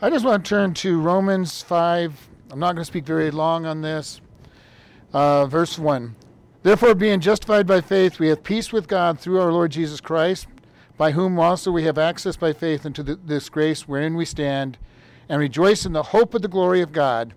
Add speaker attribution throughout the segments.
Speaker 1: I just want to turn to Romans 5. I'm not going to speak very long on this. Uh, verse 1. Therefore, being justified by faith, we have peace with God through our Lord Jesus Christ, by whom also we have access by faith into the, this grace wherein we stand, and rejoice in the hope of the glory of God.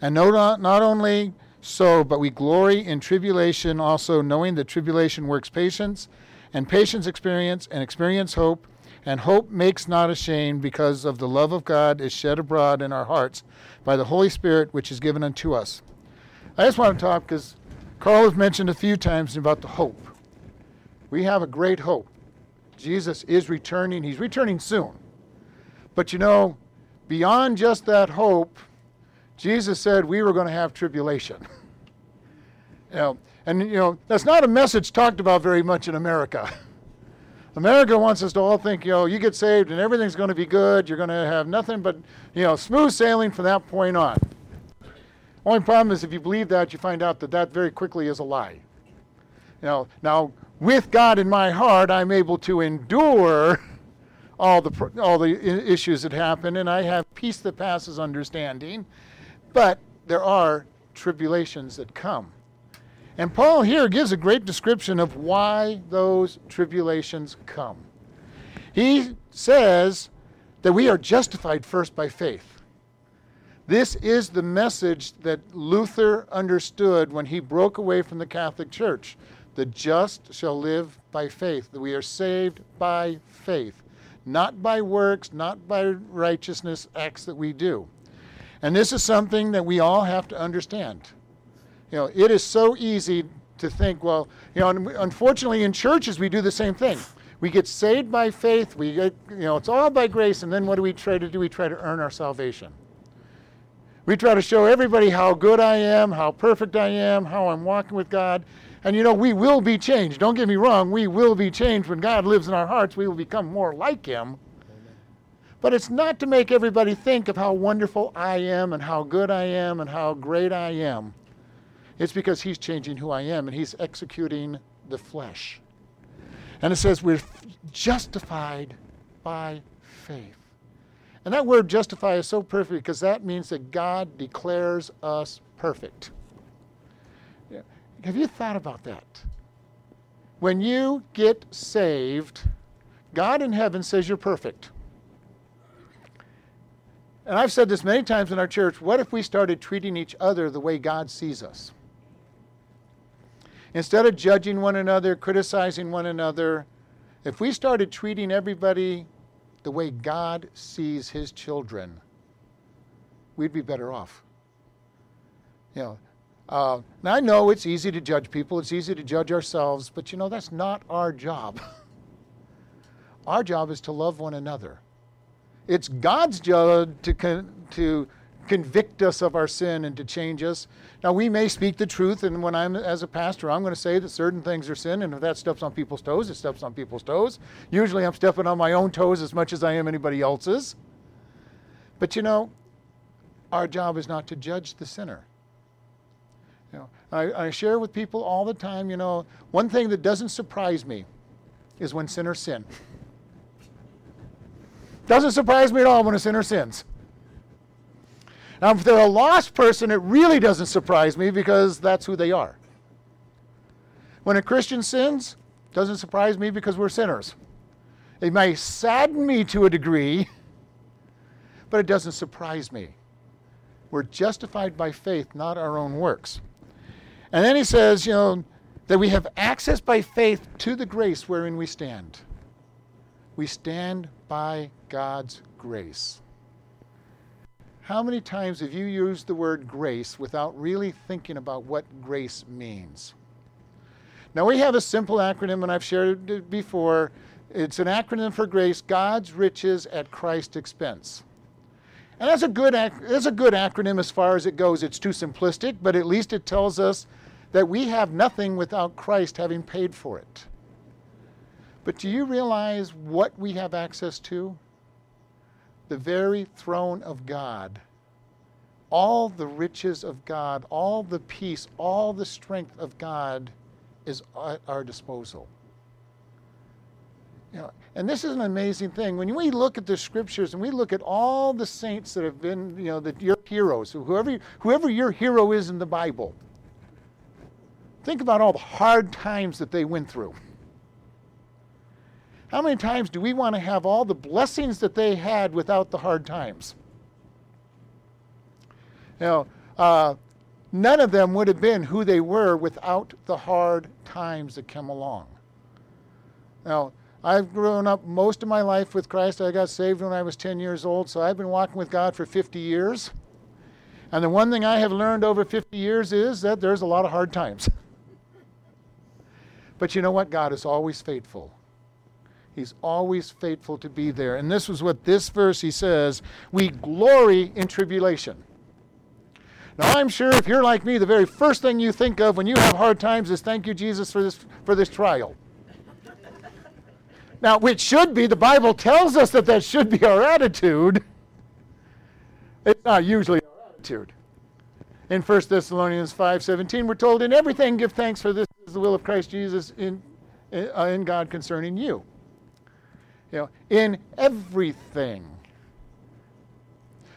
Speaker 1: And not, not only so, but we glory in tribulation also, knowing that tribulation works patience, and patience experience, and experience hope. And hope makes not ashamed, because of the love of God is shed abroad in our hearts by the Holy Spirit which is given unto us. I just want to talk because Carl has mentioned a few times about the hope. We have a great hope. Jesus is returning. He's returning soon. But you know, beyond just that hope, Jesus said we were going to have tribulation. you know, and you know, that's not a message talked about very much in America. America wants us to all think, you know, you get saved and everything's going to be good. You're going to have nothing but, you know, smooth sailing from that point on. Only problem is if you believe that, you find out that that very quickly is a lie. You know, now with God in my heart, I'm able to endure all the all the issues that happen, and I have peace that passes understanding. But there are tribulations that come. And Paul here gives a great description of why those tribulations come. He says that we are justified first by faith. This is the message that Luther understood when he broke away from the Catholic Church. The just shall live by faith, that we are saved by faith, not by works, not by righteousness acts that we do. And this is something that we all have to understand. You know, it is so easy to think, well, you know, unfortunately in churches we do the same thing. We get saved by faith, we get, you know, it's all by grace, and then what do we try to do? We try to earn our salvation. We try to show everybody how good I am, how perfect I am, how I'm walking with God. And you know, we will be changed. Don't get me wrong, we will be changed. When God lives in our hearts, we will become more like Him. But it's not to make everybody think of how wonderful I am and how good I am and how great I am. It's because he's changing who I am and he's executing the flesh. And it says we're justified by faith. And that word justify is so perfect because that means that God declares us perfect. Have you thought about that? When you get saved, God in heaven says you're perfect. And I've said this many times in our church what if we started treating each other the way God sees us? Instead of judging one another, criticizing one another, if we started treating everybody the way God sees his children, we'd be better off. You know, uh, now I know it's easy to judge people, it's easy to judge ourselves, but you know, that's not our job. our job is to love one another. It's God's job to, to convict us of our sin and to change us. Now, we may speak the truth, and when I'm as a pastor, I'm going to say that certain things are sin, and if that steps on people's toes, it steps on people's toes. Usually, I'm stepping on my own toes as much as I am anybody else's. But you know, our job is not to judge the sinner. You know, I, I share with people all the time, you know, one thing that doesn't surprise me is when sinners sin. Doesn't surprise me at all when a sinner sins. Now, if they're a lost person, it really doesn't surprise me because that's who they are. When a Christian sins, doesn't surprise me because we're sinners. It may sadden me to a degree, but it doesn't surprise me. We're justified by faith, not our own works. And then he says, you know, that we have access by faith to the grace wherein we stand. We stand by God's grace. How many times have you used the word grace without really thinking about what grace means? Now, we have a simple acronym, and I've shared it before. It's an acronym for grace God's riches at Christ's expense. And that's a, good, that's a good acronym as far as it goes. It's too simplistic, but at least it tells us that we have nothing without Christ having paid for it. But do you realize what we have access to? The very throne of God, all the riches of God, all the peace, all the strength of God is at our disposal. You know, and this is an amazing thing. When we look at the scriptures and we look at all the saints that have been, you know, that your heroes, whoever, whoever your hero is in the Bible, think about all the hard times that they went through. How many times do we want to have all the blessings that they had without the hard times? You know, uh, none of them would have been who they were without the hard times that come along. Now, I've grown up most of my life with Christ. I got saved when I was 10 years old, so I've been walking with God for 50 years. And the one thing I have learned over 50 years is that there's a lot of hard times. but you know what? God is always faithful. He's always faithful to be there. And this was what this verse he says, we glory in tribulation. Now I'm sure if you're like me, the very first thing you think of when you have hard times is thank you, Jesus, for this for this trial. Now, which should be, the Bible tells us that that should be our attitude. It's not usually our attitude. In 1 Thessalonians 5:17, we're told, "In everything give thanks, for this is the will of Christ Jesus in, uh, in God concerning you." You know, in everything.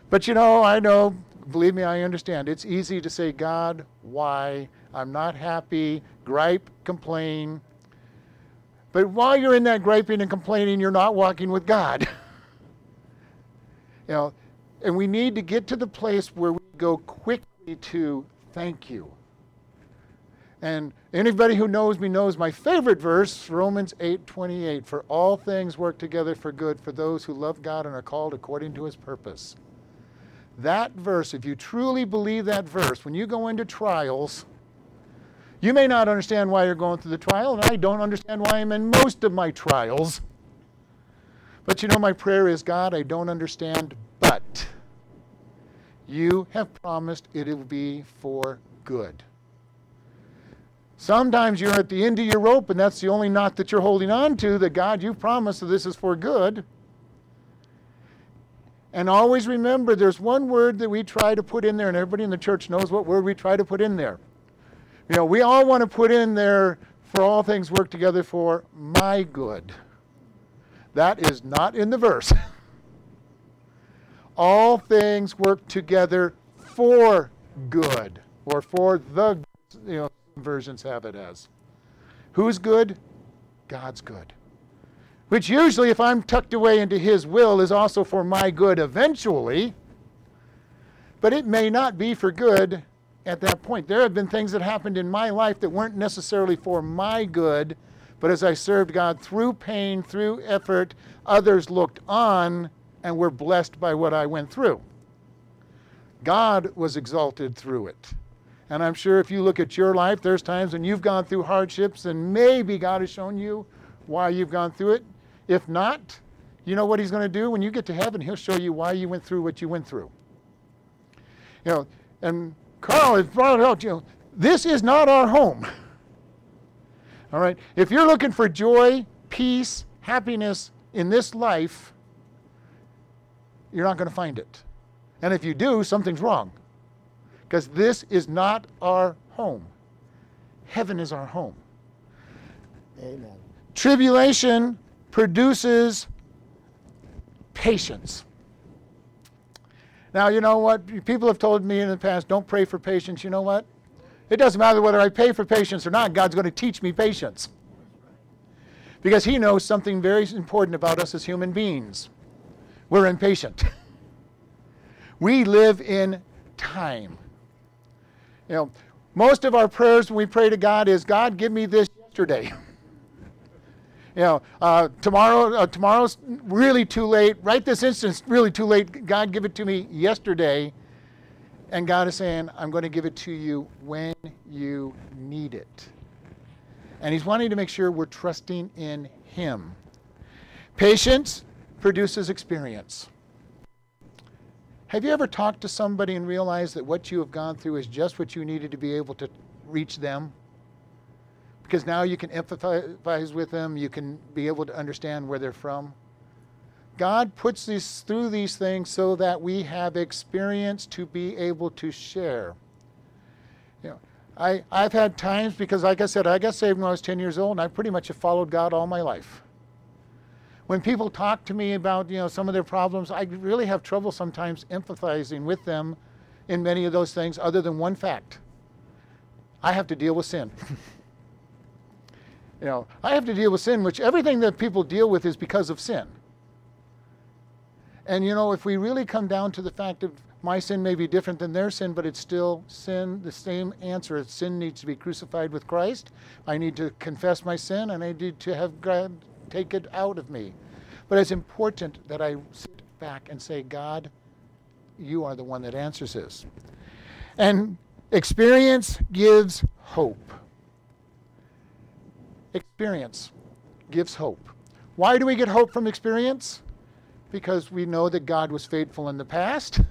Speaker 1: But you know, I know, believe me, I understand. It's easy to say, God, why? I'm not happy, gripe, complain. But while you're in that griping and complaining, you're not walking with God. you know, and we need to get to the place where we go quickly to thank you. And anybody who knows me knows my favorite verse, Romans 8:28, for all things work together for good for those who love God and are called according to his purpose. That verse, if you truly believe that verse, when you go into trials, you may not understand why you're going through the trial, and I don't understand why I'm in most of my trials. But you know, my prayer is God, I don't understand, but you have promised it will be for good. Sometimes you're at the end of your rope, and that's the only knot that you're holding on to, that God, you promised that this is for good. And always remember there's one word that we try to put in there, and everybody in the church knows what word we try to put in there. You know, we all want to put in there, for all things work together for my good. That is not in the verse. all things work together for good, or for the, you know, versions have it as. Who's good? God's good. Which usually, if I'm tucked away into His will, is also for my good eventually. But it may not be for good at that point. There have been things that happened in my life that weren't necessarily for my good, but as I served God through pain, through effort, others looked on and were blessed by what I went through. God was exalted through it. And I'm sure if you look at your life, there's times when you've gone through hardships and maybe God has shown you why you've gone through it. If not, you know what He's going to do? When you get to heaven, He'll show you why you went through what you went through. You know, and Carl has brought it out, you know, this is not our home. All right? If you're looking for joy, peace, happiness in this life, you're not going to find it. And if you do, something's wrong. Because this is not our home. Heaven is our home.
Speaker 2: Amen.
Speaker 1: Tribulation produces patience. Now, you know what? People have told me in the past, don't pray for patience. You know what? It doesn't matter whether I pay for patience or not, God's going to teach me patience. Because He knows something very important about us as human beings. We're impatient. we live in time. You know, most of our prayers when we pray to God is, God, give me this yesterday. you know, uh, tomorrow, uh, tomorrow's really too late. Right this instant, really too late. God, give it to me yesterday. And God is saying, I'm going to give it to you when you need it. And He's wanting to make sure we're trusting in Him. Patience produces experience. Have you ever talked to somebody and realized that what you have gone through is just what you needed to be able to reach them? because now you can empathize with them, you can be able to understand where they're from. God puts these through these things so that we have experience to be able to share. You know, I, I've had times because, like I said, I got saved when I was 10 years old, and I pretty much have followed God all my life. When people talk to me about you know some of their problems, I really have trouble sometimes empathizing with them in many of those things, other than one fact: I have to deal with sin. you know, I have to deal with sin, which everything that people deal with is because of sin. And you know, if we really come down to the fact of my sin may be different than their sin, but it's still sin, the same answer. Sin needs to be crucified with Christ. I need to confess my sin and I need to have God take it out of me. But it's important that I sit back and say, God, you are the one that answers this. And experience gives hope. Experience gives hope. Why do we get hope from experience? Because we know that God was faithful in the past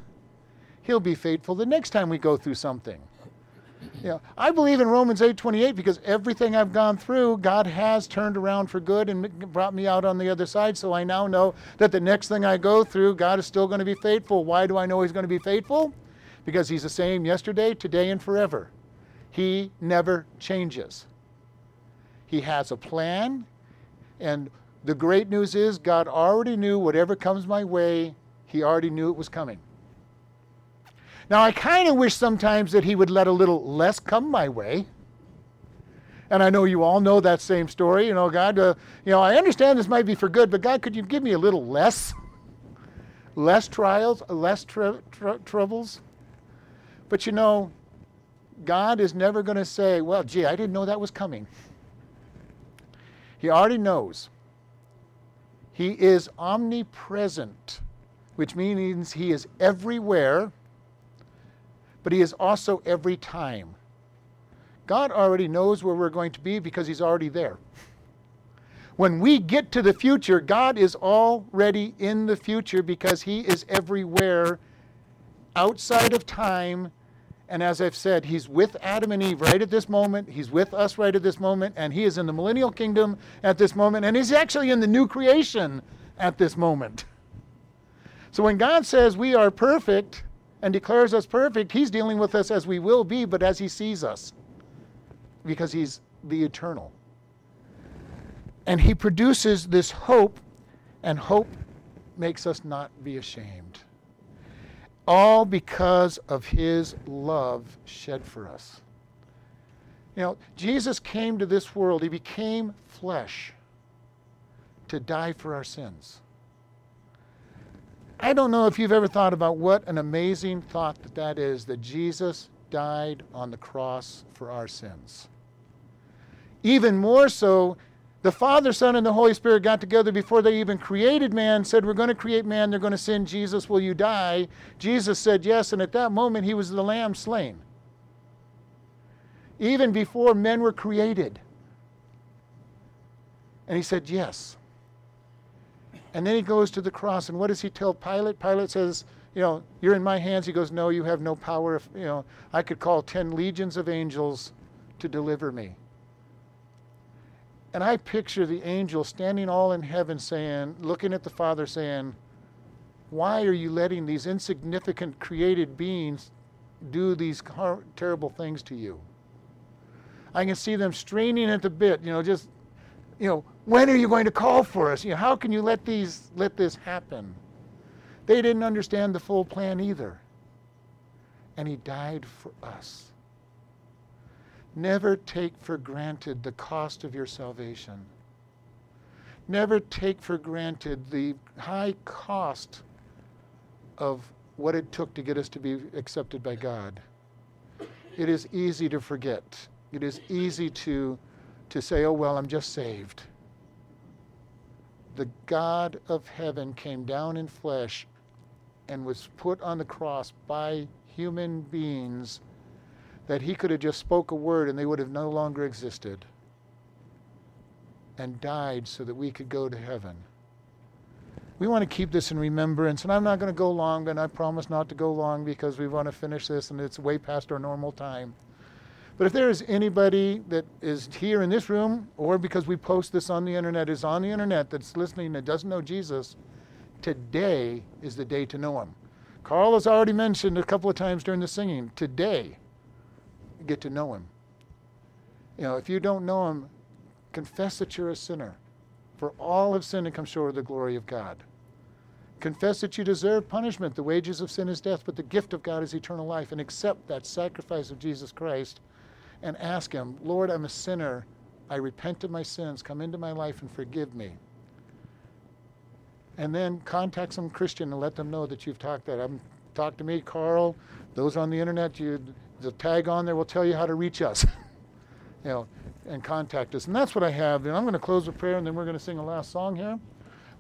Speaker 1: he'll be faithful the next time we go through something. Know, I believe in Romans 8:28 because everything I've gone through, God has turned around for good and brought me out on the other side. So I now know that the next thing I go through, God is still going to be faithful. Why do I know He's going to be faithful? Because He's the same yesterday, today, and forever. He never changes. He has a plan, and the great news is God already knew whatever comes my way, He already knew it was coming. Now, I kind of wish sometimes that he would let a little less come my way. And I know you all know that same story. You know, God, uh, you know, I understand this might be for good, but God, could you give me a little less? Less trials, less tr- tr- troubles? But you know, God is never going to say, well, gee, I didn't know that was coming. He already knows. He is omnipresent, which means He is everywhere but He is also every time. God already knows where we're going to be because He's already there. When we get to the future, God is already in the future because He is everywhere outside of time. And as I've said, He's with Adam and Eve right at this moment. He's with us right at this moment. And He is in the millennial kingdom at this moment. And He's actually in the new creation at this moment. So when God says we are perfect, and declares us perfect, he's dealing with us as we will be, but as he sees us, because he's the eternal. And he produces this hope, and hope makes us not be ashamed. All because of his love shed for us. You know, Jesus came to this world, he became flesh to die for our sins. I don't know if you've ever thought about what an amazing thought that that is that Jesus died on the cross for our sins. Even more so, the Father, Son, and the Holy Spirit got together before they even created man, said, We're going to create man, they're going to sin. Jesus, will you die? Jesus said yes, and at that moment he was the lamb slain. Even before men were created. And he said, Yes. And then he goes to the cross, and what does he tell Pilate? Pilate says, You know, you're in my hands. He goes, No, you have no power. If, you know, I could call 10 legions of angels to deliver me. And I picture the angel standing all in heaven saying, looking at the Father saying, Why are you letting these insignificant created beings do these terrible things to you? I can see them straining at the bit, you know, just, you know, when are you going to call for us? You know, how can you let these let this happen? They didn't understand the full plan either. And he died for us. Never take for granted the cost of your salvation. Never take for granted the high cost of what it took to get us to be accepted by God. It is easy to forget. It is easy to, to say, oh, well, I'm just saved the God of heaven came down in flesh and was put on the cross by human beings that he could have just spoke a word and they would have no longer existed and died so that we could go to heaven. We want to keep this in remembrance, and I'm not going to go long, and I promise not to go long because we want to finish this and it's way past our normal time. But if there is anybody that is here in this room, or because we post this on the internet, is on the internet that's listening that doesn't know Jesus, today is the day to know him. Carl has already mentioned a couple of times during the singing, today, get to know him. You know, if you don't know him, confess that you're a sinner. For all have sinned and come short of the glory of God. Confess that you deserve punishment. The wages of sin is death, but the gift of God is eternal life. And accept that sacrifice of Jesus Christ and ask Him, Lord, I'm a sinner. I repent of my sins. Come into my life and forgive me. And then contact some Christian and let them know that you've talked that. I'm talk to me, Carl. Those on the internet, you the tag on there will tell you how to reach us. you know, and contact us. And that's what I have. And I'm going to close with prayer, and then we're going to sing a last song here.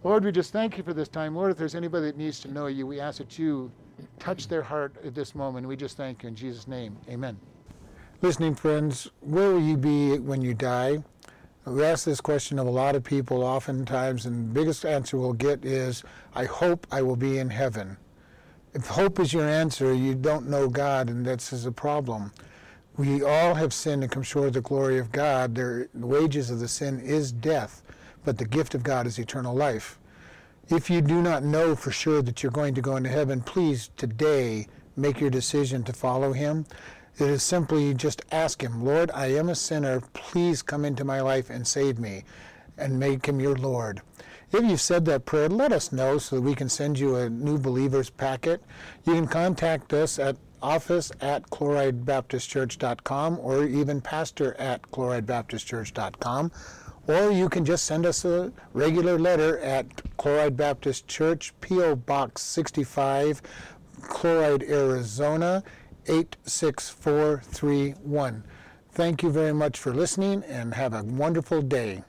Speaker 1: Lord, we just thank you for this time. Lord, if there's anybody that needs to know you, we ask that you touch their heart at this moment. We just thank you in Jesus' name. Amen. Listening friends, where will you be when you die? We ask this question of a lot of people oftentimes, and the biggest answer we'll get is, I hope I will be in heaven. If hope is your answer, you don't know God, and that's a problem. We all have sinned and come short of the glory of God. the wages of the sin is death but the gift of God is eternal life. If you do not know for sure that you're going to go into heaven, please today make your decision to follow him. It is simply just ask him, Lord, I am a sinner. Please come into my life and save me and make him your Lord. If you've said that prayer, let us know so that we can send you a new believers packet. You can contact us at office at chloridebaptistchurch.com or even pastor at chloridebaptistchurch.com or you can just send us a regular letter at Chloride Baptist Church, P.O. Box 65, Chloride, Arizona 86431. Thank you very much for listening and have a wonderful day.